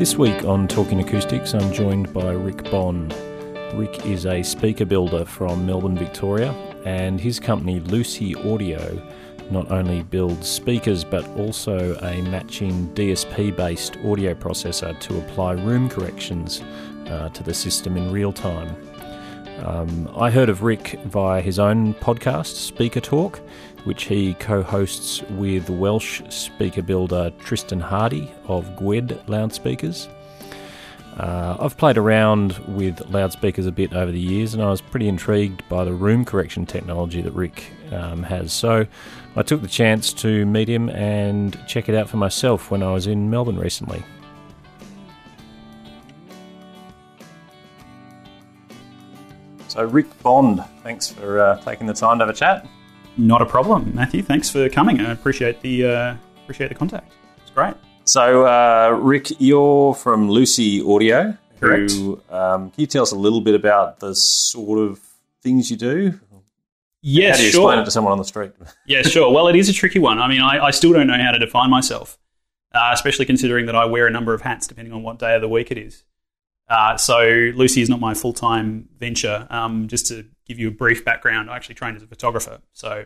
This week on Talking Acoustics, I'm joined by Rick Bond. Rick is a speaker builder from Melbourne, Victoria, and his company Lucy Audio not only builds speakers but also a matching DSP based audio processor to apply room corrections uh, to the system in real time. Um, I heard of Rick via his own podcast, Speaker Talk, which he co hosts with Welsh speaker builder Tristan Hardy of Gwed Loudspeakers. Uh, I've played around with loudspeakers a bit over the years and I was pretty intrigued by the room correction technology that Rick um, has. So I took the chance to meet him and check it out for myself when I was in Melbourne recently. So, Rick Bond, thanks for uh, taking the time to have a chat. Not a problem, Matthew. Thanks for coming. I appreciate the uh, appreciate the contact. It's great. So, uh, Rick, you're from Lucy Audio. Correct. Who, um, can you tell us a little bit about the sort of things you do? Yes, how do you sure. explain it to someone on the street? yeah, sure. Well, it is a tricky one. I mean, I, I still don't know how to define myself, uh, especially considering that I wear a number of hats depending on what day of the week it is. Uh, so, Lucy is not my full time venture. Um, just to give you a brief background, I actually trained as a photographer. So,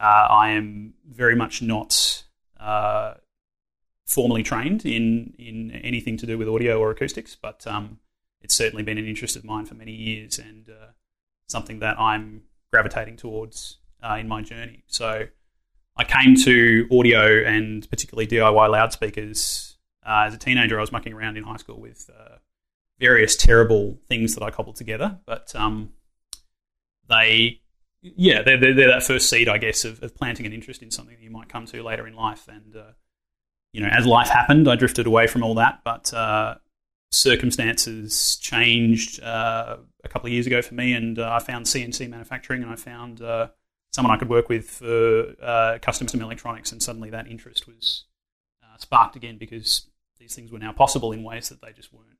uh, I am very much not uh, formally trained in, in anything to do with audio or acoustics, but um, it's certainly been an interest of mine for many years and uh, something that I'm gravitating towards uh, in my journey. So, I came to audio and particularly DIY loudspeakers uh, as a teenager. I was mucking around in high school with uh, various terrible things that I cobbled together, but um, they, yeah, they're, they're, they're, that first seed, I guess, of, of, planting an interest in something that you might come to later in life. And uh, you know, as life happened, I drifted away from all that, but uh, circumstances changed uh, a couple of years ago for me, and uh, I found CNC manufacturing, and I found uh, someone I could work with for uh, custom electronics, and suddenly that interest was sparked again because these things were now possible in ways that they just weren't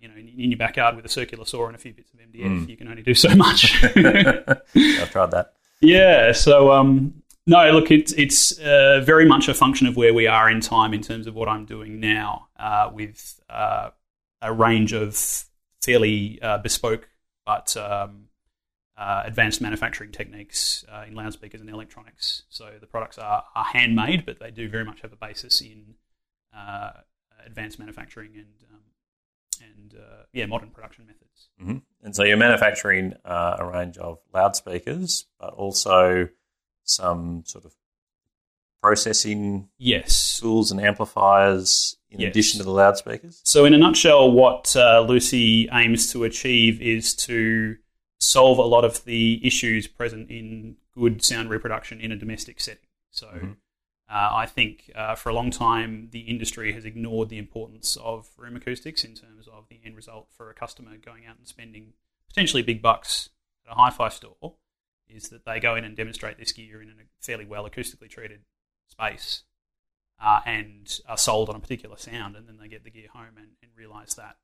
you know, in, in, your backyard with a circular saw and a few bits of MDF, mm. you can only do so much. I've tried that. Yeah. So, um, no, look, it's it's uh, very much a function of where we are in time in terms of what I'm doing now, uh, with uh, a range of fairly uh, bespoke but um, uh, advanced manufacturing techniques uh, in loudspeakers and electronics. So the products are, are handmade, but they do very much have a basis in advanced manufacturing and and uh, yeah, modern production methods. Mm-hmm. And so you're manufacturing uh, a range of loudspeakers, but also some sort of processing yes tools and amplifiers in yes. addition to the loudspeakers. So, in a nutshell, what uh, Lucy aims to achieve is to solve a lot of the issues present in good sound reproduction in a domestic setting. So. Mm-hmm uh, I think uh, for a long time the industry has ignored the importance of room acoustics in terms of the end result for a customer going out and spending potentially big bucks at a hi-fi store. Is that they go in and demonstrate this gear in a fairly well acoustically treated space uh, and are sold on a particular sound, and then they get the gear home and, and realise that,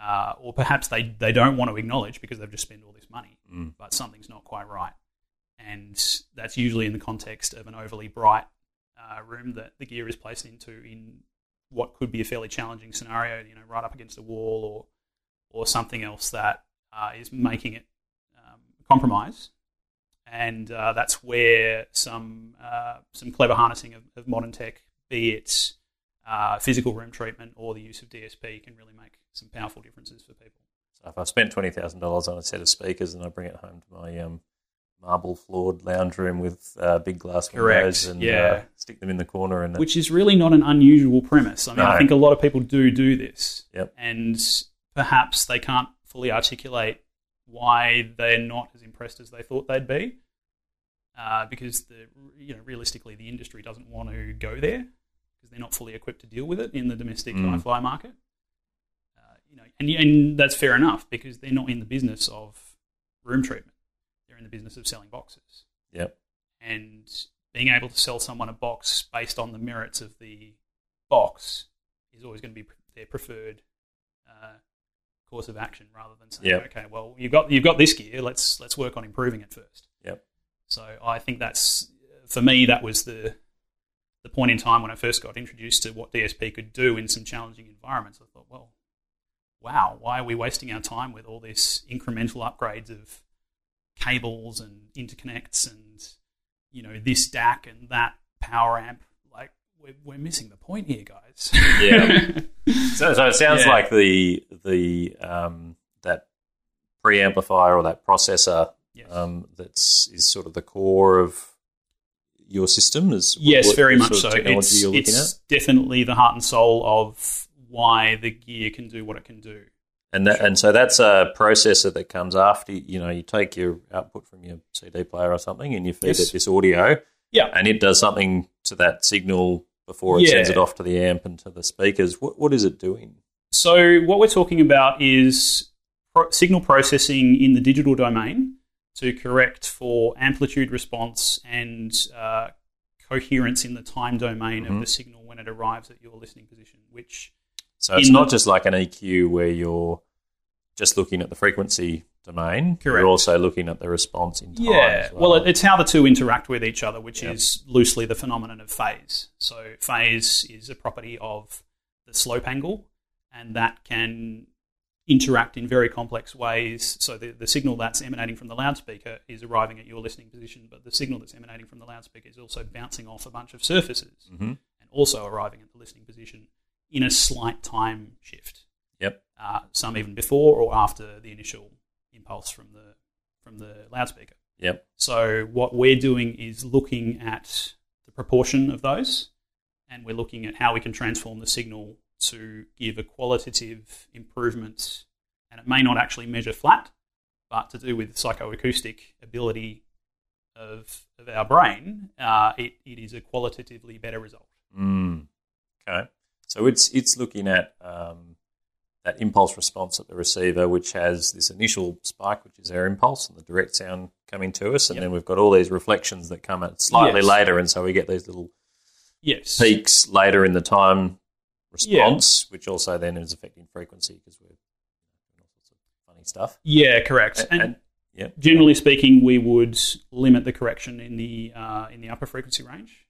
uh, or perhaps they they don't want to acknowledge because they've just spent all this money, mm. but something's not quite right, and that's usually in the context of an overly bright uh, room that the gear is placed into in what could be a fairly challenging scenario, you know, right up against a wall or or something else that uh, is making it um, compromise. And uh, that's where some uh, some clever harnessing of, of, modern tech, be it uh, physical room treatment or the use of DSP, can really make some powerful differences for people. So if I spent twenty thousand dollars on a set of speakers and I bring it home to my um, marble floored lounge room with uh, big glass windows and yeah. uh, stick them in the corner and which is really not an unusual premise i mean no. i think a lot of people do do this yep. and perhaps they can't fully articulate why they're not as impressed as they thought they'd be uh, because the you know realistically the industry doesn't want to go there because they're not fully equipped to deal with it in the domestic mm. hi-fi market uh, you know and, and that's fair enough because they're not in the business of room treatment in the business of selling boxes. Yep. And being able to sell someone a box based on the merits of the box is always going to be their preferred uh, course of action, rather than saying, yep. "Okay, well, you've got you've got this gear. Let's let's work on improving it first. Yep. So I think that's for me that was the the point in time when I first got introduced to what DSP could do in some challenging environments, I thought, well, wow, why are we wasting our time with all this incremental upgrades of cables and interconnects and you know this DAC and that power amp? Like we're, we're missing the point here, guys. Yeah. so, so it sounds Yeah. like the the um, that preamplifier or that processor yes. um, that's is sort of the core of your system. Is yes, what- very much so. It's, it's definitely the heart and soul of why the gear can do what it can do. And that, and so that's a processor that comes after you know you take your output from your CD player or something and you feed Yes. it this audio Yeah. and it does something to that signal before it sends it off to the amp and to the speakers. What what is it doing? So what we're talking about is pro- signal processing in the digital domain to correct for amplitude response and uh, coherence in the time domain Mhm. of the signal when it arrives at your listening position. Which So it's In not just like an EQ where you're just looking at the frequency domain. Correct. You're also looking at the response in time. yeah, as well, well. it's how the two interact with each other, which Yep. is loosely the phenomenon of phase. So phase is a property of the slope angle, and that can interact in very complex ways. So the, the signal that's emanating from the loudspeaker is arriving at your listening position, but the signal that's emanating from the loudspeaker is also bouncing off a bunch of surfaces Mhm. and also arriving at the listening position in a slight time shift. Yep. Uh, some even before or after the initial impulse from the from the loudspeaker. Yep. So what we're doing is looking at the proportion of those, and we're looking at how we can transform the signal to give a qualitative improvement. And it may not actually measure flat, but to do with psychoacoustic ability of, of our brain, uh, it, it is a qualitatively better result. Mm. Okay. So it's it's looking at um, that impulse response at the receiver, which has this initial spike, which is our impulse, and the direct sound coming to us, and Yep. then we've got all these reflections that come at slightly Yes. later, and so we get these little Yes. peaks later in the time response, which also then is affecting frequency because we're doing all sorts of funny stuff. Yeah, correct. And, And, and- yeah, generally speaking, we would limit the correction in the uh, in the upper frequency range.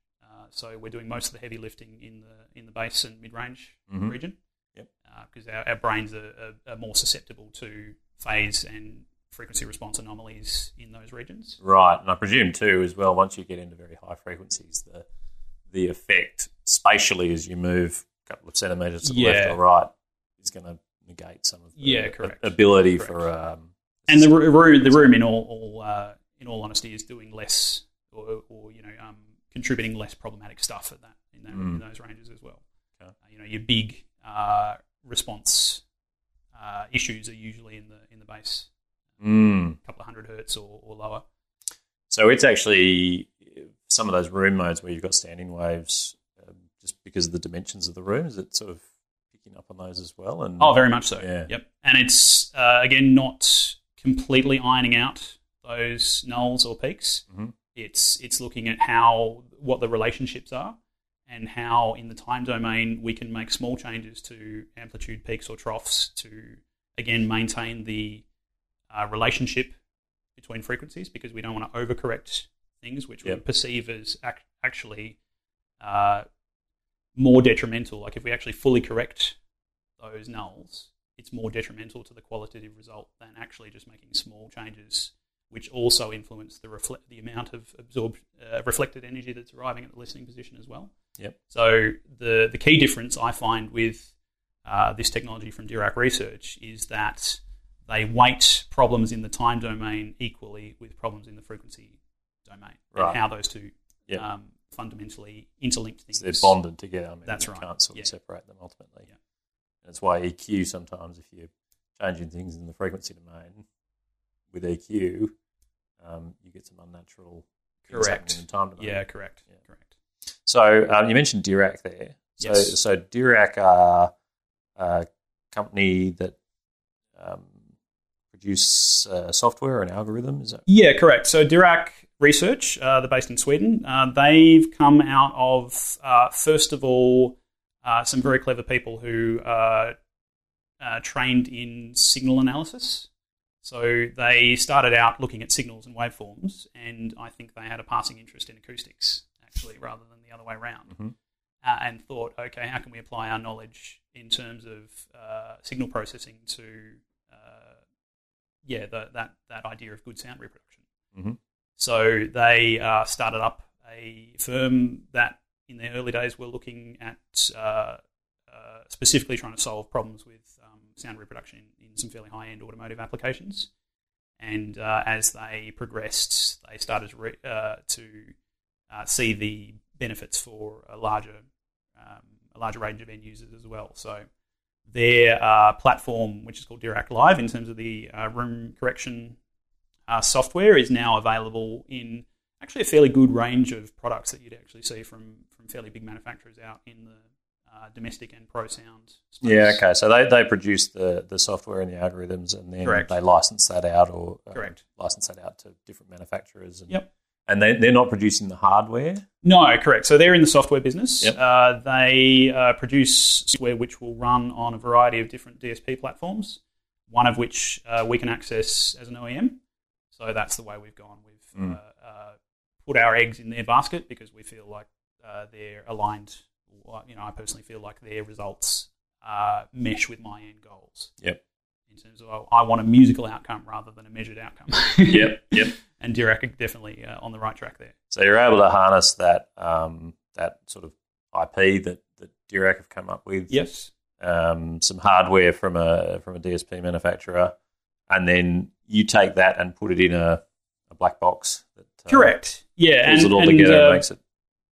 Uh, so we're doing most of the heavy lifting in the in the bass and mid range Mhm. region. Yep. Because our, our brains are, are, are more susceptible to phase and frequency response anomalies in those regions. right. And I presume too, as well, once you get into very high frequencies, the the effect spatially as you move a couple of centimeters to the left or right is going to negate some of the Yeah, correct. ability Correct. for. Um, And the room, the room, in all, all uh, in all honesty, is doing less, or, or you know, um, contributing less problematic stuff at that in, that, in Mm. those ranges as well. Okay. Uh, you know, your big uh, response uh, issues are usually in the in the bass, Mm. a couple of hundred hertz or, or lower. So it's actually some of those room modes where you've got standing waves, um, just because of the dimensions of the room. Is it sort of picking up on those as well? And Oh, very much so. Yeah. Yep. And it's uh, again not completely ironing out those nulls or peaks. Mhm. It's it's looking at how what the relationships are and how in the time domain we can make small changes to amplitude peaks or troughs to again maintain the uh, relationship between frequencies because we don't want to overcorrect things which we perceive as ac- actually uh, more detrimental. Like if we actually fully correct those nulls, it's more detrimental to the qualitative result than actually just making small changes, which also influence the reflect the amount of absorbed uh, reflected energy that's arriving at the listening position as well. Yep. So the the key difference I find with uh, this technology from Dirac Research is that they weight problems in the time domain equally with problems in the frequency domain, Right. and how those two Yep. um, fundamentally interlinked things. So they're bonded together. I mean, That's you right. can't sort of separate them ultimately. Yeah. That's why EQ sometimes, if you're changing things in the frequency domain with EQ, um, you get some unnatural Correct. in time. Yeah, correct. Yeah. Correct. So um, you mentioned Dirac there. So, Yes. so Dirac are a company that um, produce uh, software and algorithm. Is that Yeah, correct. So Dirac Research, uh, they're based in Sweden. Uh, they've come out of, uh, first of all, uh, some very clever people who are uh, trained in signal analysis. So they started out looking at signals and waveforms, and I think they had a passing interest in acoustics, actually. rather than the other way around. Mhm. Uh, and thought, okay, how can we apply our knowledge in terms of uh, signal processing to, uh, yeah, the, that that idea of good sound reproduction. Mhm. So they uh, started up a firm that, in their early days, were looking at uh, uh, specifically trying to solve problems with um, sound reproduction some fairly high end automotive applications. And uh, as they progressed, they started to, re- uh, to uh, see the benefits for a larger, um, a larger range of end users as well. So their uh, platform, which is called Dirac Live, in terms of the uh, room correction software, is now available in actually a fairly good range of products that you'd actually see from from fairly big manufacturers out in the uh, domestic and pro sound. Space. Yeah, okay. So they, they produce the, the software and the algorithms, and then Correct. they license that out or uh, Correct. license that out to different manufacturers. And, Yep. And they, they're not producing the hardware. No, correct. So they're in the software business. Yep. Uh, they uh, produce software which will run on a variety of different DSP platforms, one of which uh, we can access as an OEM. So that's the way we've gone. We've Mm. uh, uh, put our eggs in their basket because we feel like uh, they're aligned. You know, I personally feel like their results uh, mesh with my end goals. Yep. In terms of, oh, I want a musical outcome rather than a measured outcome. Yep. Yep. And Dirac are definitely uh, on the right track there. So you're able to harness that um, that sort of IP that, that Dirac have come up with. Yes. um, some hardware from a from a DSP manufacturer, and then you take that and put it in a, a black box that uh, Correct. Yeah, pulls and, it all and, together uh, and makes it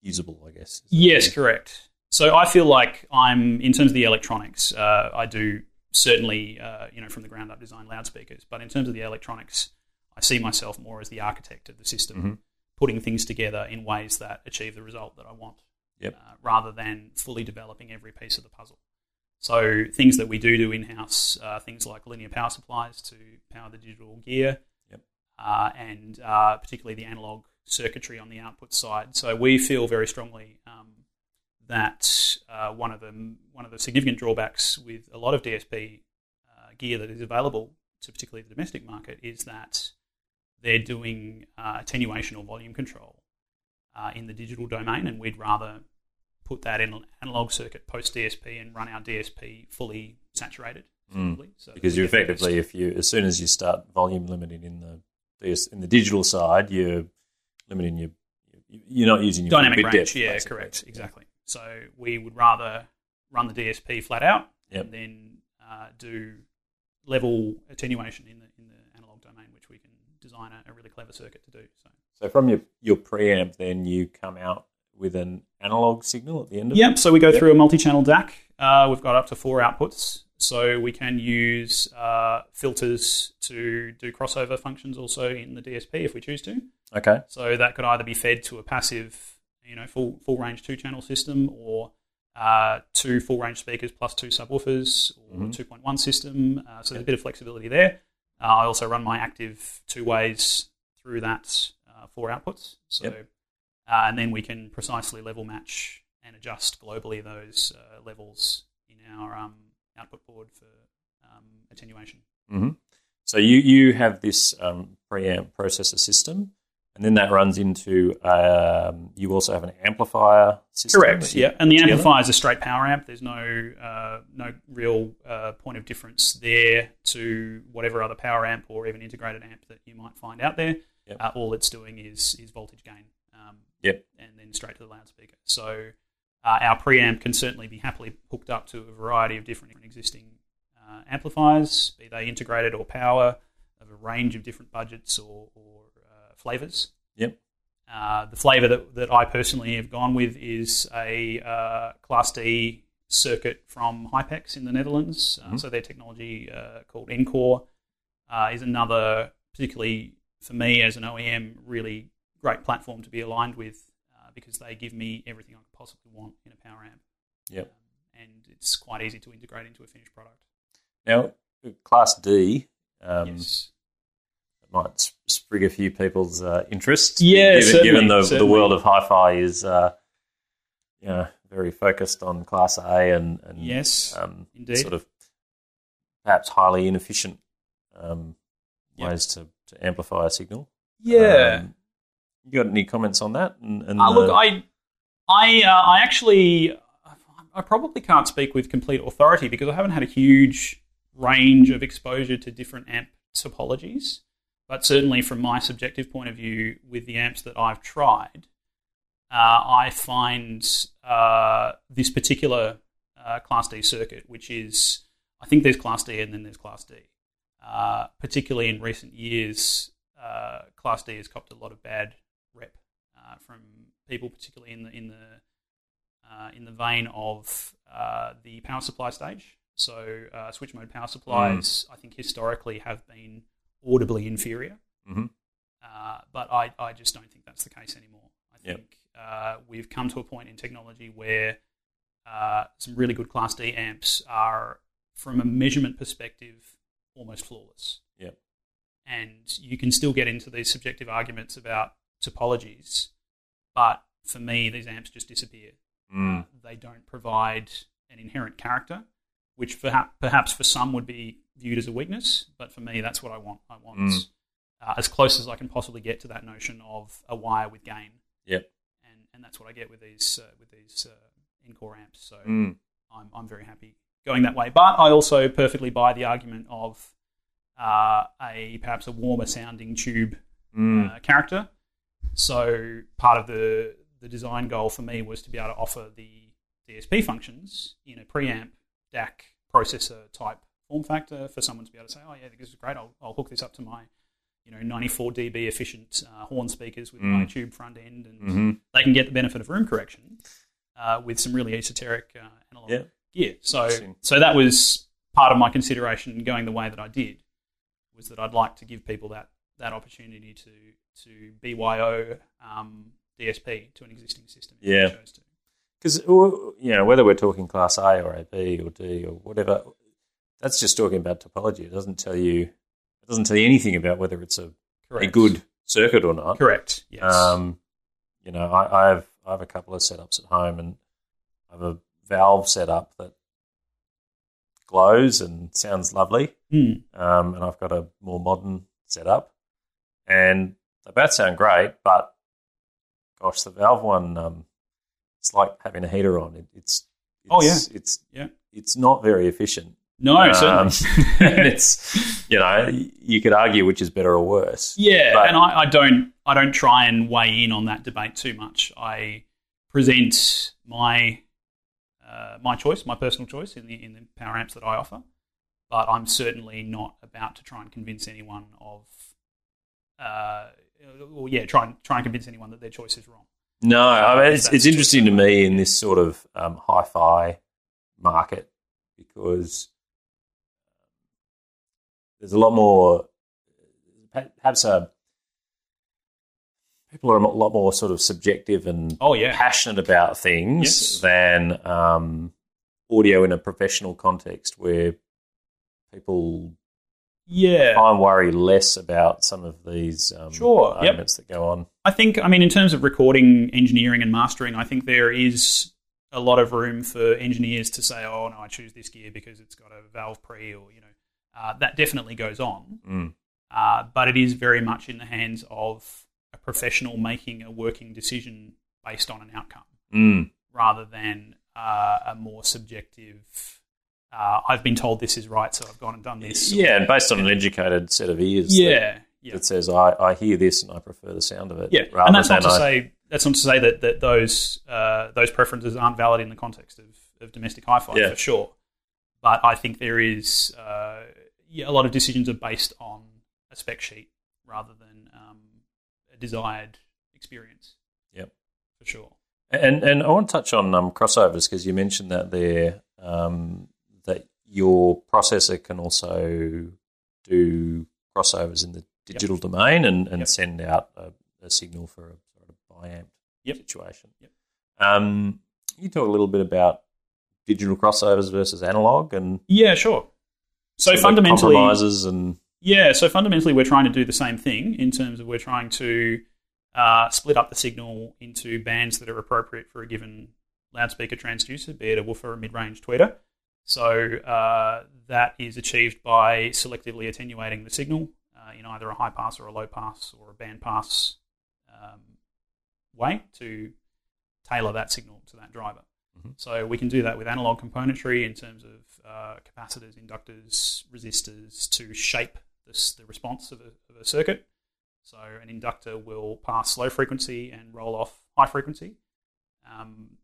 usable. I guess. Yes, correct. So I feel like I'm in terms of the electronics. Uh, I do certainly, uh, you know, from the ground up design loudspeakers. But in terms of the electronics, I see myself more as the architect of the system, Mhm. putting things together in ways that achieve the result that I want, Yep. uh, rather than fully developing every piece of the puzzle. So things that we do do in house, uh, things like linear power supplies to power the digital gear, Yep. uh, and uh, particularly the analog circuitry on the output side. So we feel very strongly um, that uh, one of the one of the significant drawbacks with a lot of DSP uh, gear that is available to particularly the domestic market is that they're doing uh, attenuation or volume control uh, in the digital domain, and we'd rather put that in an analog circuit post DSP and run our DSP fully saturated. Mm. so because you effectively, if you as soon as you start volume limiting in the in the digital side, you're limiting your you're not using your dynamic range. depth, yeah, basically. correct, exactly. So we would rather run the DSP flat out Yep. and then uh, do level attenuation in the in the analog domain, which we can design a, a really clever circuit to do. So So from your your preamp, then you come out with an analog signal at the end of Yep. it. So we go Yep. through a multi-channel DAC. Uh, we've got up to four outputs, so we can use uh, filters to do crossover functions also in the DSP if we choose to. Okay. So that could either be fed to a passive, you know, full full range two channel system, or uh, two full range speakers plus two subwoofers, or Mhm. 2.1 system. Uh, so there's a bit of flexibility there. Uh, I also run my active two ways through that uh, four outputs. So, Yep. uh, and then we can precisely level match and adjust globally those uh, levels in our um, output board for um, attenuation. hmm So you you have this um, preamp processor system, and then that runs into um, you also have an amplifier system. Correct. Yeah, and the together? amplifier is a straight power amp. There's no uh, no real uh, point of difference there to whatever other power amp or even integrated amp that you might find out there. Yep. Uh, all it's doing is is voltage gain. Um, Yep. And then straight to the loudspeaker. So uh, our preamp can certainly be happily hooked up to a variety of different existing uh, amplifiers, be they integrated or power, of a range of different budgets or, or flavors. Yep. Uh, the flavor that, that I personally have gone with is a uh, Class D circuit from Hypex in the Netherlands. Uh, Mhm. So their technology uh, called NCore uh, is another, particularly for me as an OEM, really great platform to be aligned with uh, because they give me everything I could possibly want in a power amp. Yep. Um, and it's quite easy to integrate into a finished product. Now, Class D um, yes. Might sprig a few people's uh, interest. Yeah, given, given the, the world of hi-fi is, uh, you know, very focused on Class A and, and Yes, um, indeed. sort of perhaps highly inefficient um, Yep. ways to, to amplify a signal. yeah. Um, you got any comments on that? And, and Uh, look, the- I I uh, I actually I probably can't speak with complete authority because I haven't had a huge range of exposure to different amp topologies. But certainly, from my subjective point of view, with the amps that I've tried, uh, I find uh, this particular uh, Class D circuit, which is, I think there's Class D and then there's Class D. Uh, particularly in recent years, uh, Class D has copped a lot of bad rep uh, from people, particularly in the in the in the vein of the power supply stage. So switch mode power supplies, mm. I think historically have been audibly inferior. Mm-hmm. Uh, but I, I just don't think that's the case anymore. I yep. think uh, we've come to a point in technology where uh, some really good Class D amps are, from a measurement perspective, almost flawless. Yep. And you can still get into these subjective arguments about topologies, but for me, these amps just disappear. Mm. Uh, they don't provide an inherent character, which perhaps for some would be viewed as a weakness, but for me, that's what I want. I want mm. uh, as close as I can possibly get to that notion of a wire with gain. Yep. And and that's what I get with these uh, with these uh, NCore amps. So mm. I'm I'm very happy going that way. But I also perfectly buy the argument of uh, a perhaps a warmer sounding tube mm. Uh, character. So part of the the design goal for me was to be able to offer the DSP functions in a preamp DAC processor type form factor for someone to be able to say, oh yeah, this is great. I'll, I'll hook this up to my you know 94 dB efficient uh, horn speakers with mm. my tube front end, and mm-hmm. they can get the benefit of room correction uh, with some really esoteric uh, analog yeah. gear. So so that was part of my consideration going the way that I did was that I'd like to give people that that opportunity to to BYO um, DSP to an existing system. Yeah. Because you know whether we're talking class A or a B or D or whatever, that's just talking about topology. It doesn't tell you it doesn't tell you anything about whether it's a Correct. a good circuit or not. Correct. Yes. Um, you know, I, I, have I have a couple of setups at home, and I have a valve setup that glows and sounds lovely. Mm. Um, and I've got a more modern setup, and they both sound great. But gosh, the valve one, um, it's like having a heater on. It, it's, it's oh yeah, it's yeah, it's not very efficient. No, um, certainly. it's you know you could argue which is better or worse. Yeah, but, and I, I, don't I don't try and weigh in on that debate too much. I present my uh, my choice, my personal choice in the in the power amps that I offer, but I'm certainly not about to try and convince anyone of. Uh, well, yeah, try and try and convince anyone that their choice is wrong. No, I mean it's, it's interesting to me in this sort of um, hi-fi market because there's a lot more, perhaps a, uh, people are a lot more sort of subjective and oh, yeah. passionate about things yes. than um, audio in a professional context where people yeah I worry less about some of these um, sure. arguments yep. that go on. I think, I mean, in terms of recording, engineering, and mastering, I think there is a lot of room for engineers to say, "Oh no, I choose this gear because it's got a valve pre," or you know, uh, that definitely goes on. Mm. Uh, but it is very much in the hands of a professional making a working decision based on an outcome, mm. rather than uh, a more subjective. Uh, I've been told this is right, so I've gone and done this. Yeah, and based on an educated set of ears. Yeah, that, yeah. that says I, I hear this and I prefer the sound of it. Yeah, and that's not to I, say that's not to say that that those uh, those preferences aren't valid in the context of, of domestic hi-fi yeah. for sure. But I think there is uh, yeah, a lot of decisions are based on a spec sheet rather than um, a desired experience. Yep, for sure. And and I want to touch on um, crossovers because you mentioned that there um, that your processor can also do crossovers in the digital yep. domain and, and yep. send out a, a signal for a sort of biamped yep. situation. Yep. Um, you talk a little bit about digital crossovers versus analog and yeah, sure. So fundamentally, compromises and yeah, so fundamentally, we're trying to do the same thing in terms of we're trying to uh, split up the signal into bands that are appropriate for a given loudspeaker transducer, be it a woofer or a mid-range tweeter. So uh, that is achieved by selectively attenuating the signal uh, in either a high pass or a low pass or a band pass um, way to tailor that signal to that driver. Mhm. So we can do that with analog componentry in terms of uh, capacitors, inductors, resistors to shape this, the response of a, of a circuit. So an inductor will pass low frequency and roll off high frequency, um,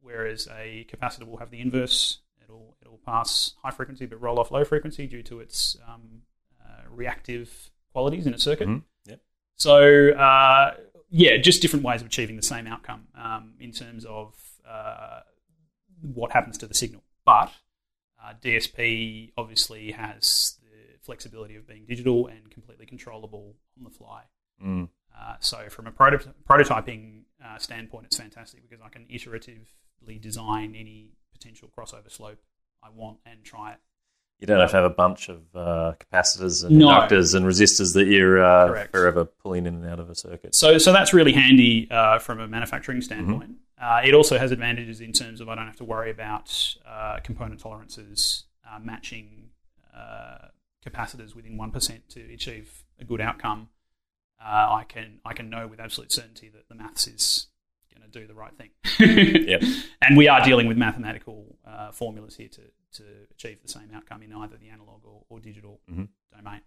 whereas a capacitor will have the inverse. It'll it'll pass high frequency but roll off low frequency due to its um, uh, reactive qualities in a circuit. Mhm. Yep. So uh, yeah, just different ways of achieving the same outcome um, in terms of uh, what happens to the signal. But uh, DSP obviously has the flexibility of being digital and completely controllable on the fly. Mm. Uh, so from a proto- prototyping uh, standpoint, it's fantastic because I can iteratively design any potential crossover slope I want and try it. You don't have to have a bunch of uh, capacitors and No. inductors and resistors that you're uh, forever pulling in and out of a circuit. So, so that's really handy uh, from a manufacturing standpoint. Uh, it also has advantages in terms of I don't have to worry about uh, component tolerances uh, matching uh, capacitors within one percent to achieve a good outcome. Uh, I can I can know with absolute certainty that the maths is going to do the right thing. Yep. And we are dealing with mathematical uh, formulas here to, to achieve the same outcome in either the analog or, or digital Mhm. domain.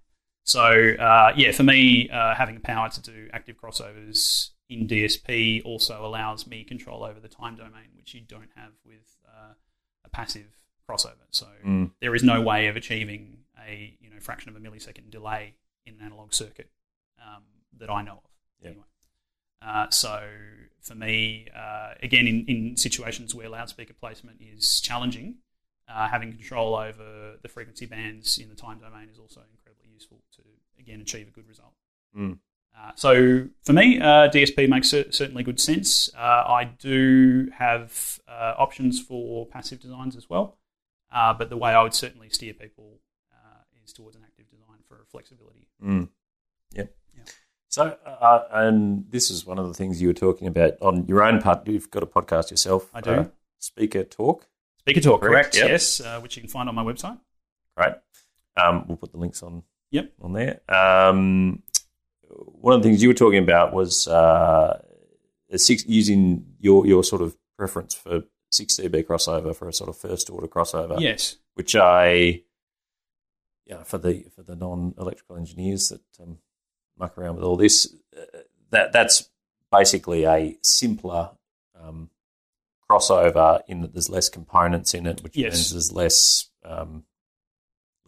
So, uh, yeah, for me, uh, having the power to do active crossovers in DSP also allows me control over the time domain, which you don't have with uh, a passive crossover. So, Mm. there is no way of achieving a you know fraction of a millisecond delay in an analog circuit um, that I know of. Yep. Anyway. Uh, so for me, uh, again, in, in situations where loudspeaker placement is challenging, uh, having control over the frequency bands in the time domain is also incredibly useful to again achieve a good result. Mm. Uh, so for me, uh, DSP makes cer- certainly good sense. Uh, I do have uh, options for passive designs as well, uh, but the way I would certainly steer people uh, is towards an active design for flexibility. Mm. Yep. Yeah. So, uh, and this is one of the things you were talking about on your own part. You've got a podcast yourself. I do. Speaker Talk. Speaker Talk, Correct, correct? yep. Yes, uh, which you can find on my website. Great. Um, we'll put the links on. Yep. On there. Um, one of the things you were talking about was uh, a six, using your your sort of preference for six dB crossover for a sort of first order crossover. Yes. which I, yeah, for the for the non electrical engineers that um, muck around with all this, uh, that that's basically a simpler um, crossover in that there's less components in it, which Yes. means there's less um,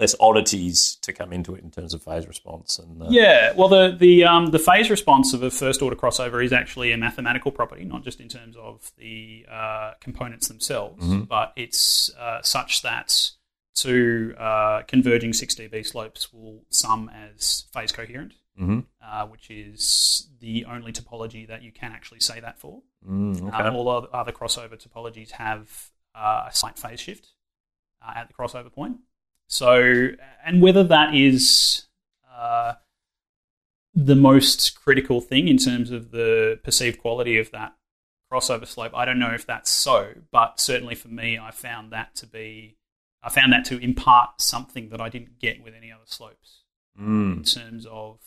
less oddities to come into it in terms of phase response and uh, Yeah, well, the the um, the phase response of a first order crossover is actually a mathematical property, not just in terms of the uh, components themselves, Mhm. but it's uh, such that two uh, converging six dB slopes will sum as phase coherent, Mhm. uh, which is the only topology that you can actually say that for. Mm, okay. Uh, all other other crossover topologies have uh, a slight phase shift uh, at the crossover point. So, and whether that is uh, the most critical thing in terms of the perceived quality of that crossover slope, I don't know if that's so. But certainly for me, I found that to be, I found that to impart something that I didn't get with any other slopes Mm, in terms of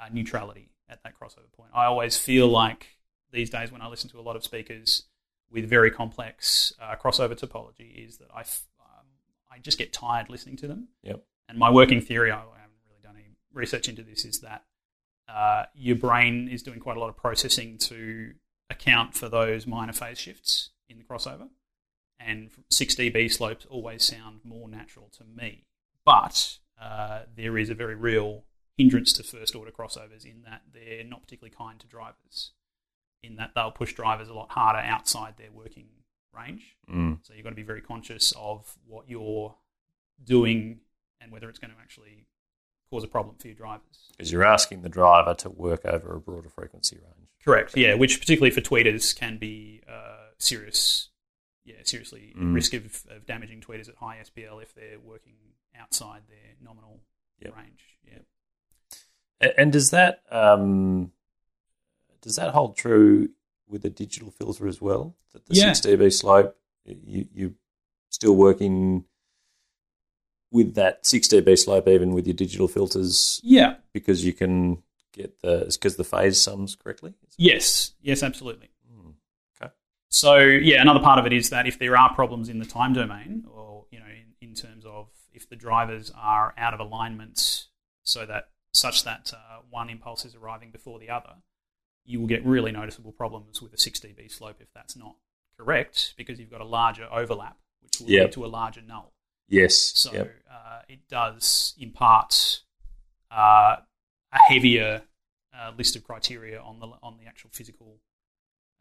uh, neutrality at that crossover point. I always feel like these days when I listen to a lot of speakers with very complex uh, crossover topology is that I, f- I just get tired listening to them. Yep. And my working theory, I haven't really done any research into this, is that uh, your brain is doing quite a lot of processing to account for those minor phase shifts in the crossover. And 6 dB slopes always sound more natural to me. But uh, there is a very real hindrance to first order crossovers in that they're not particularly kind to drivers, in that they'll push drivers a lot harder outside their working range. mm, So you've got to be very conscious of what you're doing and whether it's going to actually cause a problem for your drivers. because you're asking the driver to work over a broader frequency range. Correct. Yeah, which particularly for tweeters can be uh, serious. Yeah, seriously Mm. risk of, of damaging tweeters at high SPL if they're working outside their nominal Yep. range. Yeah. And does that um, does that hold true with the digital filter as well? That the Yeah. six dB slope, you you still working with that six dB slope even with your digital filters Yeah. because you can get the because the phase sums correctly. Yes. Yes. Absolutely. Hmm. Okay. So yeah, another part of it is that if there are problems in the time domain, or you know, in, in terms of if the drivers are out of alignment, so that such that uh, one impulse is arriving before the other, you will get really noticeable problems with a 6 dB slope if that's not correct, because you've got a larger overlap, which will Yep. lead to a larger null. Yes. So Yep. uh, it does impart uh, a heavier uh, list of criteria on the on the actual physical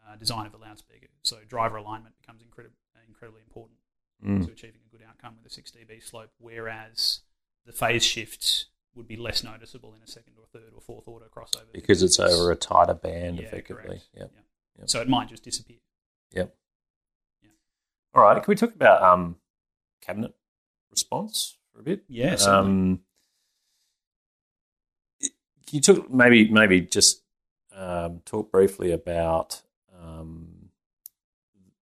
uh, design of the loudspeaker. So driver alignment becomes incredib- incredibly important Mm. to achieving a good outcome with a 6 dB slope, whereas the phase shift would be less noticeable in a second or third or fourth order crossover Because it's over a tighter band, Yeah, effectively. correct. Yep. Yeah. Yep. So it might just disappear. Yep. Yeah. All right. Can we talk about um, cabinet response for a bit? Yeah. Um, can you talk maybe maybe just um, talk briefly about um,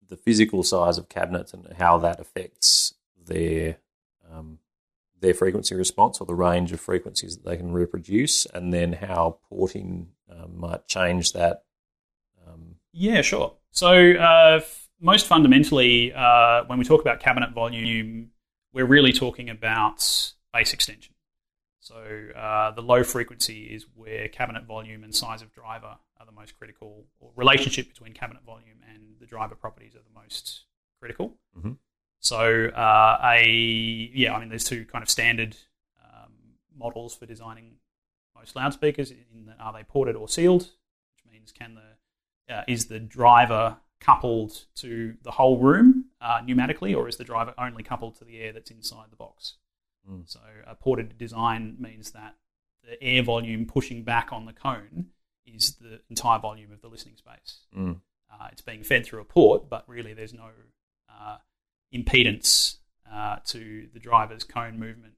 the physical size of cabinets and how that affects their um, their frequency response or the range of frequencies that they can reproduce, and then how porting um, might change that. Um, Yeah, sure. So, uh, f- most fundamentally, uh, when we talk about cabinet volume, we're really talking about bass extension. So, uh, the low frequency is where cabinet volume and size of driver are the most critical, or relationship between cabinet volume and the driver properties are the most critical. Mhm. So, uh, a yeah, I mean, there's two kind of standard um, models for designing most loudspeakers. In that, are they ported or sealed? Which means can the uh, is the driver coupled to the whole room uh, pneumatically, or is the driver only coupled to the air that's inside the box? Mm. So, a ported design means that the air volume pushing back on the cone is the entire volume of the listening space. mm, Uh, it's being fed through a port, but really there's no uh, impedance uh, to the driver's cone movement.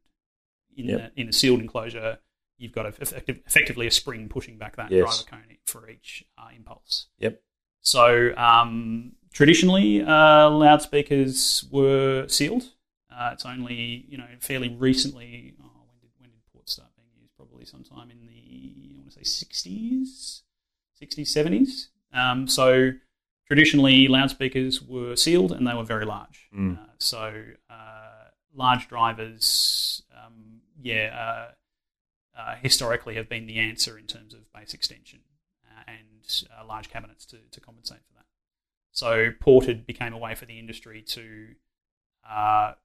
In, Yep. the, in a sealed enclosure, you've got a, effective, effectively a spring pushing back that Yes. driver cone for each uh, impulse. Yep. So um, traditionally, uh, loudspeakers were sealed. Uh, it's only you know fairly recently. Oh, when did when did ports start being used? Probably sometime in the I want to say sixties, sixties, seventies. Um, so traditionally, loudspeakers were sealed and they were very large. Mm. Uh, so uh, large drivers, um, yeah, uh, uh, historically have been the answer in terms of bass extension uh, and uh, large cabinets to, to compensate for that. So ported became a way for the industry to uh,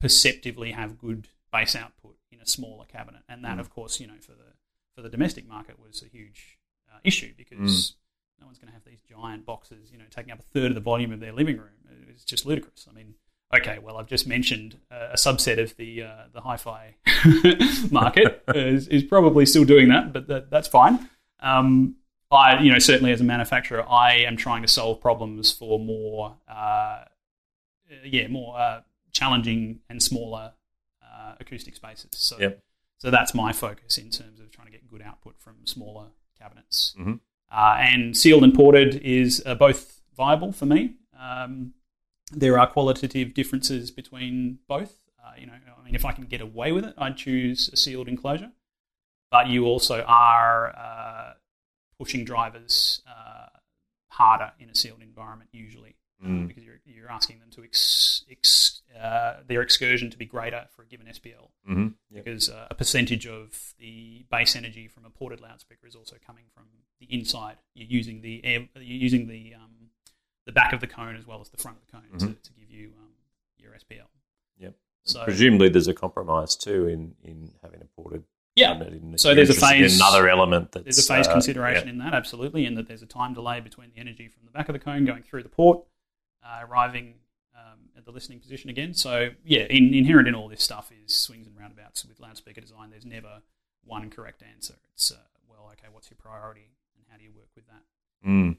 perceptively have good bass output in a smaller cabinet, and that, Mm. of course, you know, for the for the domestic market was a huge uh, issue because no one's going to have these giant boxes, you know, taking up a third of the volume of their living room. It's just ludicrous. I mean, okay, well, I've just mentioned uh, a subset of the uh, the hi-fi market is, is probably still doing that, but that, that's fine. Um, I, you know, certainly as a manufacturer, I am trying to solve problems for more, uh, yeah, more uh, challenging and smaller uh, acoustic spaces. So, Yep. so that's my focus in terms of trying to get good output from smaller cabinets. Mhm. Uh, and sealed and ported is uh, both viable for me. Um, there are qualitative differences between both. Uh, you know, I mean, if I can get away with it, I'd choose a sealed enclosure. But you also are pushing drivers harder in a sealed environment usually Mm. because you're, you're asking them to ex, ex, uh, their excursion to be greater for a given SPL Mhm. Yep. because uh, a percentage of the bass energy from a ported loudspeaker is also coming from the inside. You're using the air, you're using the um, the back of the cone as well as the front of the cone to, Mhm. to give you um, your SPL. Yep. So Presumably, there's a compromise too in, in having a ported yeah, So there's a phase- another element that's there's a phase uh, consideration yeah. in that absolutely, and that there's a time delay between the energy from the back of the cone going through the port, uh, arriving um, at the listening position again. So yeah, in, inherent in all this stuff is swings and roundabouts with loudspeaker design. There's never one correct answer. It's uh, well, okay, what's your priority, and how do you work with that? Mm. Um,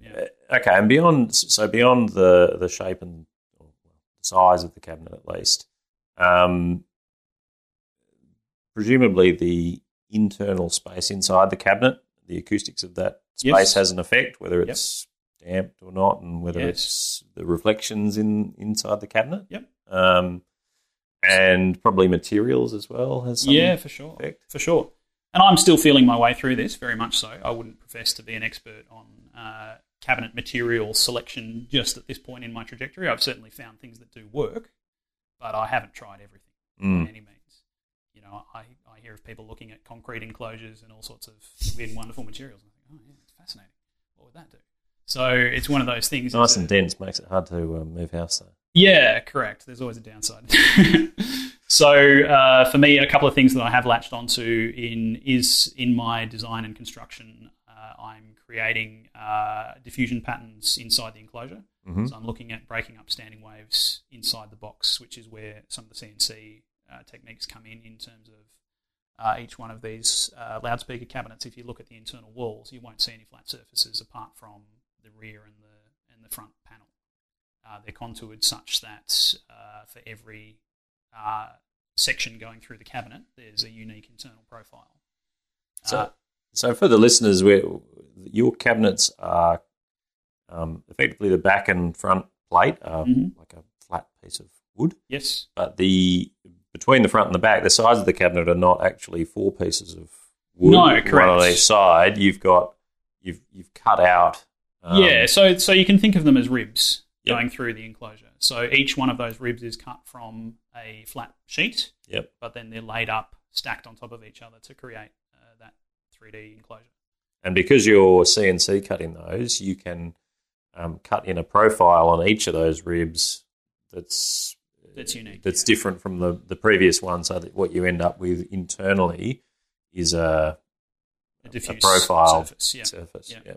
yeah. Uh, Okay, and beyond so beyond the the shape and well, size of the cabinet, at least, um, presumably the internal space inside the cabinet, the acoustics of that space Yes. has an effect, whether it's damped or not, and whether Yes. it's the reflections in inside the cabinet. Yep. Um, and probably materials as well has some yeah, for sure, effect. for sure. And I'm still feeling my way through this very much so. I wouldn't profess to be an expert on uh, cabinet material selection just at this point in my trajectory. I've certainly found things that do work, but I haven't tried everything Mm. by any means. You know, I, I hear of people looking at concrete enclosures and all sorts of weird wonderful materials. And I think, oh, yeah, it's fascinating. What would that do? So it's one of those things. Nice and dense makes it hard to uh, move house though. yeah, correct. There's always a downside. so uh, for me, a couple of things that I have latched onto in is in my design and construction. Uh, I'm creating uh, diffusion patterns inside the enclosure. hmm So I'm looking at breaking up standing waves inside the box, which is where some of the CNC uh, techniques come in in terms of uh, each one of these uh, loudspeaker cabinets. If you look at the internal walls, you won't see any flat surfaces apart from the rear and the and the front panel. Uh, they're contoured such that uh, for every uh, section going through the cabinet, there's a unique internal profile. So, Uh, so for the listeners, where your cabinets are um, effectively the back and front plate are Mhm. like a flat piece of wood, yes, but the between the front and the back, the sides of the cabinet are not actually four pieces of wood. No, one on correct. each side. You've got you've you've cut out. Um, yeah, so so you can think of them as ribs Yep. going through the enclosure. So each one of those ribs is cut from a flat sheet, Yep. but then they're laid up, stacked on top of each other to create uh, that 3D enclosure. And because you're CNC cutting those, you can um, cut in a profile on each of those ribs that's That's unique, That's yeah. different from the, the previous one. So that what you end up with internally is a, A diffuse profile surface. Yeah. surface. Yeah.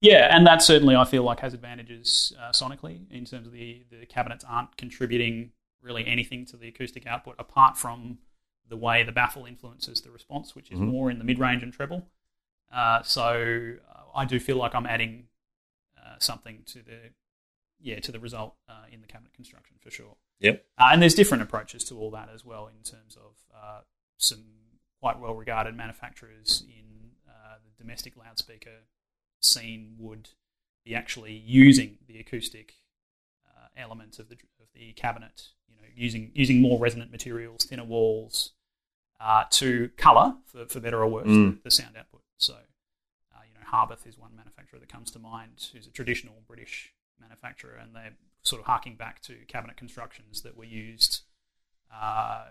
Yeah. And that certainly I feel like has advantages uh, sonically in terms of the the cabinets aren't contributing really anything to the acoustic output apart from the way the baffle influences the response, which is Mhm. more in the mid range and treble. Uh, so uh, I do feel like I'm adding uh, something to the yeah to the result uh, in the cabinet construction for sure. Yep. Uh, and there's different approaches to all that as well in terms of uh, some quite well regarded manufacturers in uh, the domestic loudspeaker scene would be actually using the acoustic uh, element of the of the cabinet, you know, using using more resonant materials, thinner walls, uh, to colour for, for better or worse Mm. the, sound output. So, uh, you know, Harbeth is one manufacturer that comes to mind, who's a traditional British manufacturer, and they're sort of harking back to cabinet constructions that were used, uh,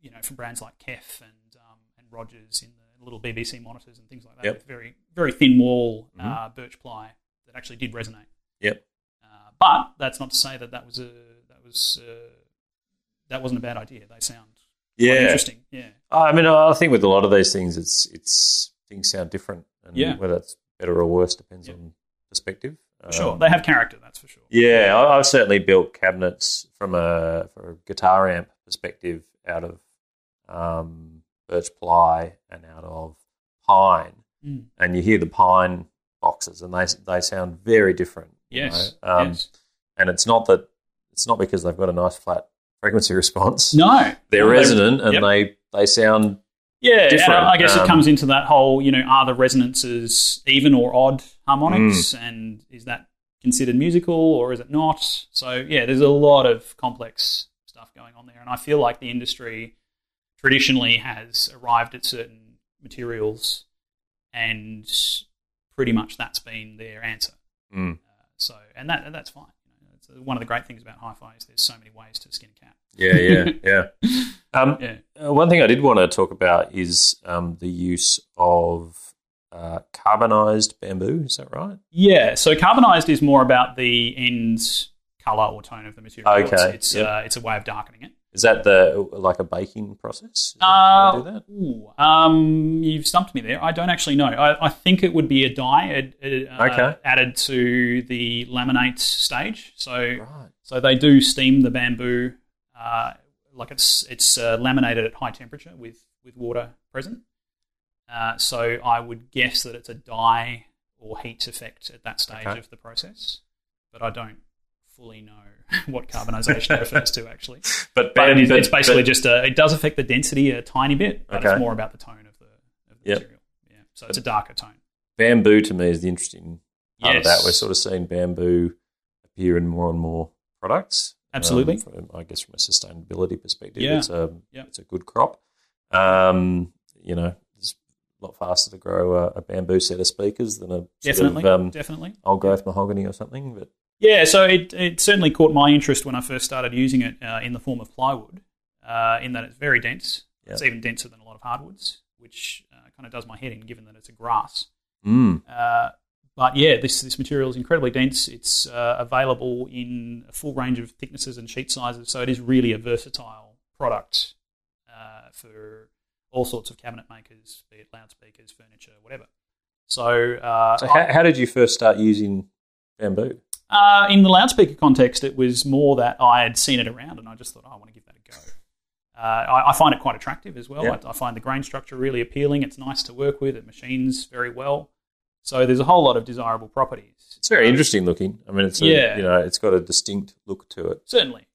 you know, from brands like Kef and um, and Rogers in the little BBC monitors and things like that, Yep. with very very thin wall Mhm. uh, birch ply that actually did resonate. Yep. Uh, but that's not to say that that was a that was uh, that wasn't a bad idea. They sound Yeah. interesting. Yeah, I mean, I think with a lot of these things, it's it's things sound different, and Yeah. whether it's better or worse depends Yeah. on perspective. sure. Um, They have character, that's for sure. Yeah, I, I've certainly built cabinets from a for a guitar amp perspective out of um, birch ply and out of pine, Mm. and you hear the pine boxes, and they they sound very different. you Yes. know. Um, yes. and it's not that it's not because they've got a nice flat frequency response. No, they're No, resonant and yep. they they sound Yeah, different. I guess Um, it comes into that whole, you know, are the resonances even or odd Mm. harmonics, and is that considered musical or is it not? So yeah, there's a lot of complex stuff going on there, and I feel like the industry traditionally has arrived at certain materials, and pretty much that's been their answer. mm, Uh, so, and that and that's fine. It's uh, one of the great things about hi-fi is there's so many ways to skin a cat. yeah, yeah, yeah. Um, Yeah. Uh, one thing I did want to talk about is um, the use of uh, carbonized bamboo. Is that right? Yeah, so carbonized is more about the end color or tone of the material. Okay, It's it's, yep. uh, it's a way of darkening it. Is that the like a baking process? Uh, do that? ooh, um, you've stumped me there. I don't actually know. I, I think it would be a dye uh, Okay. added to the laminate stage. So Right. so they do steam the bamboo, uh, like it's it's uh, laminated at high temperature with with water present. Uh, so I would guess that it's a dye or heat effect at that stage Okay. of the process, but I don't fully know what carbonization refers to actually. But, But but- it's basically but- just a, it does affect the density a tiny bit, but Okay. it's more about the tone of the, of the Yep. material. Yeah, so it's a darker tone. bamboo to me is the interesting part of that. We're sort of seeing bamboo appear in more and more products. Absolutely. Um, from, I guess from a sustainability perspective, Yeah. it's a Yeah. it's a good crop. Um, you know, it's a lot faster to grow a, a bamboo set of speakers than a Definitely, of, um, definitely. old growth mahogany or something. But Yeah, so it, it certainly caught my interest when I first started using it uh, in the form of plywood, uh, in that it's very dense. Yeah. It's even denser than a lot of hardwoods, which uh, kind of does my head in given that it's a grass. mm, Uh, but yeah, this, this material is incredibly dense. It's uh, available in a full range of thicknesses and sheet sizes, so it is really a versatile product uh, for all sorts of cabinet makers, be it loudspeakers, furniture, whatever. So, uh, so how, how did you first start using bamboo? Uh, in the loudspeaker context, it was more that I had seen it around and I just thought, oh, I want to give that a go. Uh, I, I find it quite attractive as well. Yeah. I, I find the grain structure really appealing. It's nice to work with. It machines very well. So there's a whole lot of desirable properties. It's very Uh, interesting looking. I mean, it's a, Yeah. you know, it's got a distinct look to it. Certainly.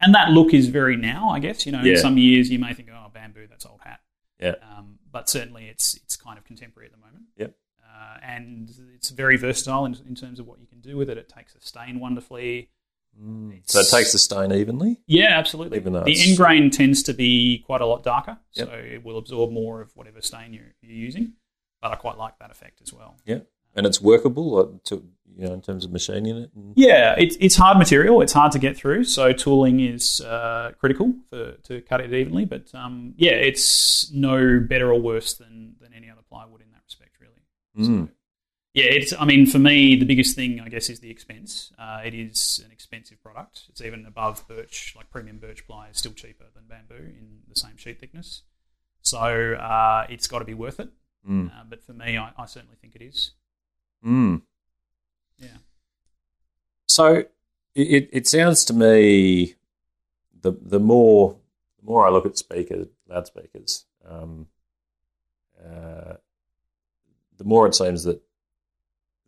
And that look is very now, I guess. You know, Yeah. in some years you may think, oh, bamboo, that's old hat. Yeah. Um, but certainly it's it's kind of contemporary at the moment. Yep. Uh, and it's very versatile in, in terms of what you can do with it. It takes a stain wonderfully. So it takes the stain evenly. Yeah, absolutely. Even though the end grain tends to be quite a lot darker, Yep. so it will absorb more of whatever stain you're, you're using. But I quite like that effect as well. Yeah, and it's workable to you know in terms of machining it. And, Yeah, it's it's hard material. It's hard to get through, so tooling is uh, critical for, to cut it evenly. But um, yeah, it's no better or worse than, than any other plywood in that respect, really. Mm. So, yeah, it's. I mean, for me, the biggest thing, I guess, is the expense. Uh, it is an expensive product. It's even above birch, like premium birch ply is still cheaper than bamboo in the same sheet thickness. So uh, it's got to be worth it. Mm. Uh, but for me, I, I certainly think it is. Mm. Yeah. So it, it sounds to me the the more the more I look at speaker loudspeakers, um, uh, the more it seems that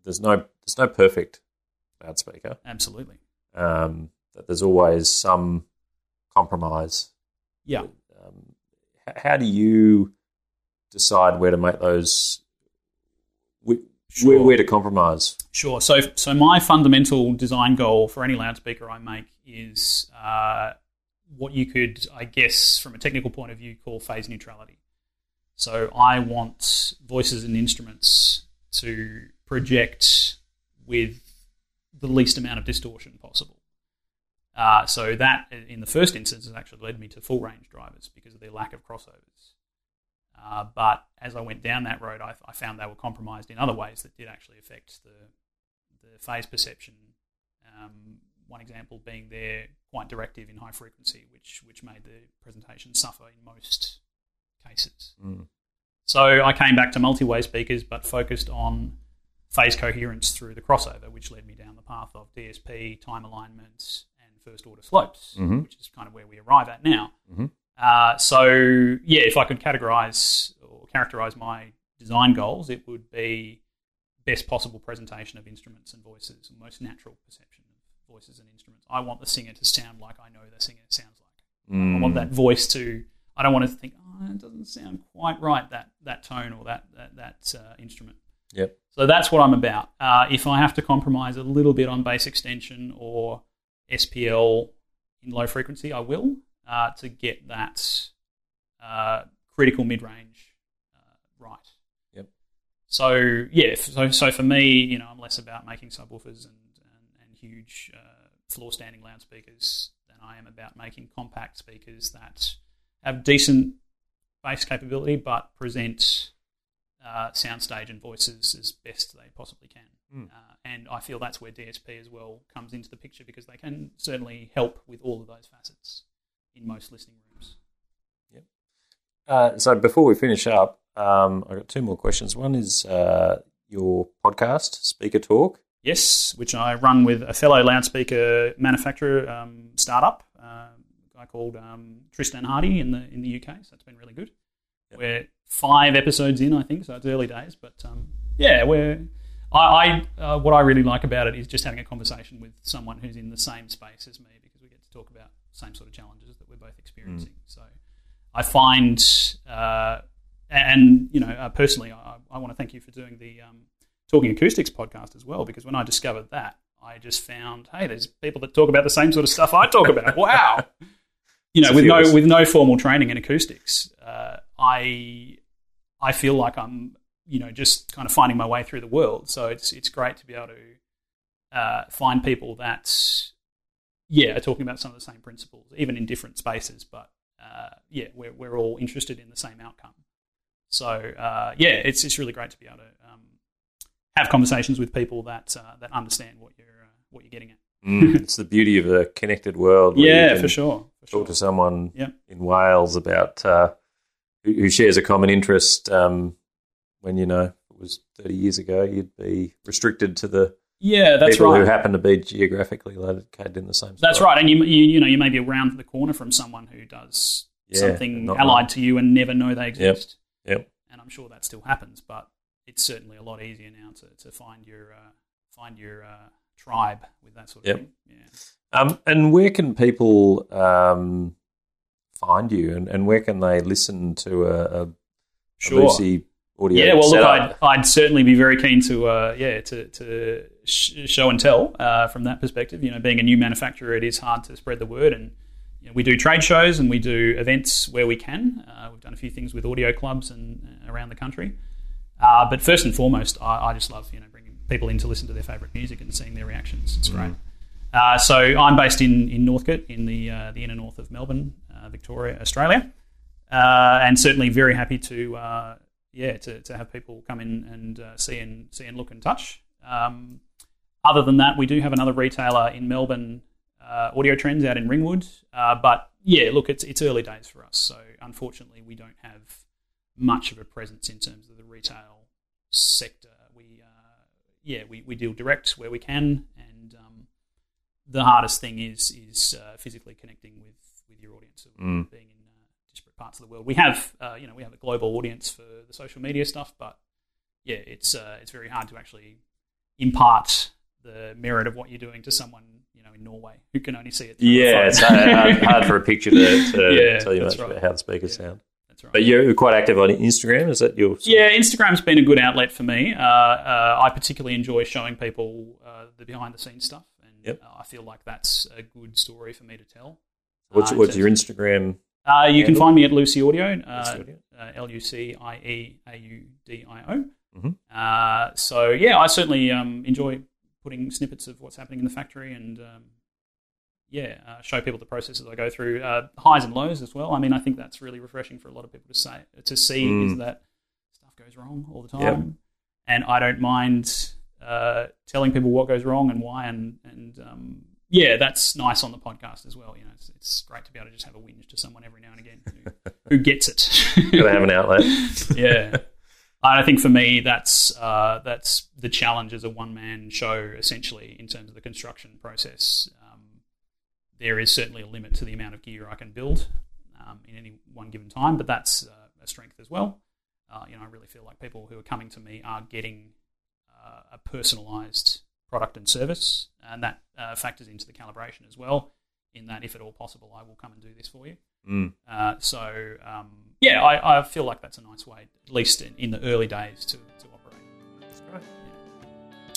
there's no there's no perfect loudspeaker. Absolutely. Um, that there's always some compromise. Yeah. Um, how do you decide where to make those? Where, where, where to compromise? Sure. So, so my fundamental design goal for any loudspeaker I make is uh, what you could, I guess, from a technical point of view, call phase neutrality. So, I want voices and instruments to project with the least amount of distortion possible. Uh, so that, in the first instance, has actually led me to full range drivers because of their lack of crossovers. Uh, but as I went down that road, I, I found they were compromised in other ways that did actually affect the the phase perception. Um, one example being they're quite directive in high frequency, which which made the presentation suffer in most cases. Mm. So I came back to multi-way speakers, but focused on phase coherence through the crossover, which led me down the path of DSP, time alignments, and first order slopes, Mhm. which is kind of where we arrive at now. Mhm. Uh, so yeah, if I could categorize or characterize my design goals, it would be best possible presentation of instruments and voices, and most natural perception of voices and instruments. I want the singer to sound like I know the singer sounds like. I want that voice to. I don't want to think, oh, it doesn't sound quite right that that tone or that that, that uh, instrument. Yep. So that's what I'm about. Uh, if I have to compromise a little bit on bass extension or SPL in low frequency, I will uh, to get that uh, critical mid range uh, right. Yep. So yeah, so so for me, you know, I'm less about making subwoofers and and, and huge uh, floor standing loudspeakers than I am about making compact speakers that have decent bass capability but present uh, soundstage and voices as best they possibly can. Mm. Uh, and I feel that's where DSP as well comes into the picture because they can certainly help with all of those facets in most listening rooms. Uh, so before we finish up, um, I've got two more questions. One is uh, your podcast, Speaker Talk. Yes, which I run with a fellow loudspeaker manufacturer um, startup, uh, called um, Tristan Hardy in the in the UK. So it's been really good. Yep. We're five episodes in, I think, so it's early days. But um, yeah, we're. I, I uh, what I really like about it is just having a conversation with someone who's in the same space as me because we get to talk about the same sort of challenges that we're both experiencing. So I find, uh, and you know, uh, personally, I, I want to thank you for doing the um, Talking Acoustics podcast as well because when I discovered that, I just found, hey, there's people that talk about the same sort of stuff I talk about. wow, you know, with no with no formal training in acoustics, uh, I I feel like I'm you know just kind of finding my way through the world. So it's it's great to be able to uh, find people that yeah are talking about some of the same principles, even in different spaces. But uh, yeah, we're we're all interested in the same outcome. So uh, yeah, it's it's really great to be able to um, have conversations with people that uh, that understand what you're uh, what you're getting at. Mm, it's the beauty of a connected world. Yeah, for sure. For Talk sure. to someone Yeah. in Wales about uh, who, who shares a common interest. Um, when you know it was thirty years ago, you'd be restricted to the Yeah, that's people right. who happen to be geographically located in the same. That's spot. right, and you, you you know you may be around the corner from someone who does Yeah, something allied to you and never know they exist. Yep. And I'm sure that still happens, but it's certainly a lot easier now to, to find your uh, find your uh, tribe with that sort of Yep. thing. Yeah. Um, and where can people um, find you, and, and where can they listen to a, a, Sure. Lucie audio? Yeah, well, look. I'd, I'd certainly be very keen to, uh, yeah, to, to sh- show and tell uh, from that perspective. You know, being a new manufacturer, it is hard to spread the word, and you know, we do trade shows and we do events where we can. Uh, we've done a few things with audio clubs and uh, around the country. Uh, but first and foremost, I, I just love you know bringing people in to listen to their favourite music and seeing their reactions. It's great. Uh, so I'm based in in Northcote, in the uh, the inner north of Melbourne, uh, Victoria, Australia, uh, and certainly very happy to uh, yeah to, to have people come in and uh, see and see and look and touch. Um, other than that, we do have another retailer in Melbourne, Audio Trends out in Ringwood. But yeah, look, it's it's early days for us, so unfortunately we don't have much of a presence in terms of the retail sector. We yeah we, we deal direct where we can, and um, the hardest thing is is uh, physically connecting with with your audience, of Mm. being in uh, disparate parts of the world. We have uh, you know we have a global audience for the social media stuff, but yeah, it's uh, it's very hard to actually impart the merit of what you're doing to someone you know in Norway who can only see it. Yeah, it's hard, hard, for a picture to, to Yeah, tell you much right. about how the speakers Yeah. sound. That's right. But you're quite active on Instagram. Is that your? Yeah, Instagram's been a good outlet for me. Uh, uh, I particularly enjoy showing people uh, the behind the scenes stuff, Yep. uh, I feel like that's a good story for me to tell. What's, Uh, what's your Instagram? Uh, you can find me at Lucie Audio, Lucie uh, Audio. L U C I E A U D I O. Mhm. Uh, so yeah, I certainly um, enjoy putting snippets of what's happening in the factory and um, yeah, uh, show people the processes I go through, uh, highs and lows as well. I mean, I think that's really refreshing for a lot of people to say to see Mm. is that stuff goes wrong all the time, Yep. and I don't mind uh, telling people what goes wrong and why, and and um, yeah, that's nice on the podcast as well. You know, it's, it's great to be able to just have a whinge to someone every now and again who, who gets it. Got to have an outlet. yeah. I think for me, that's uh, that's the challenge as a one man show, essentially, in terms of the construction process. Um, there is certainly a limit to the amount of gear I can build um, in any one given time, but that's uh, a strength as well. Uh, you know, I really feel like people who are coming to me are getting a personalised product and service, and that uh, factors into the calibration as well. In that, if at all possible, I will come and do this for you. Mm. Uh, so um, yeah, I, I feel like that's a nice way, at least in, in the early days, to, to operate. That's great.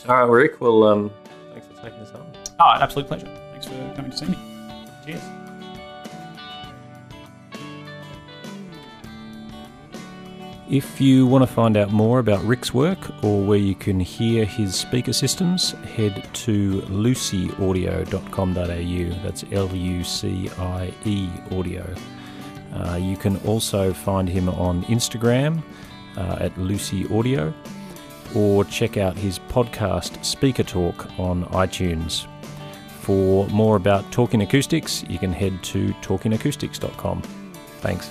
All right, Rick. Well, um, thanks for taking this on. Oh, absolute pleasure. Thanks for coming to see me. Cheers. If you want to find out more about Rick's work or where you can hear his speaker systems, head to lucieaudio.com.au. That's L U C I E audio. Uh, you can also find him on Instagram uh, at Lucie Audio or check out his podcast Speaker Talk on iTunes. For more about Talking Acoustics, you can head to talkingacoustics.com. Thanks.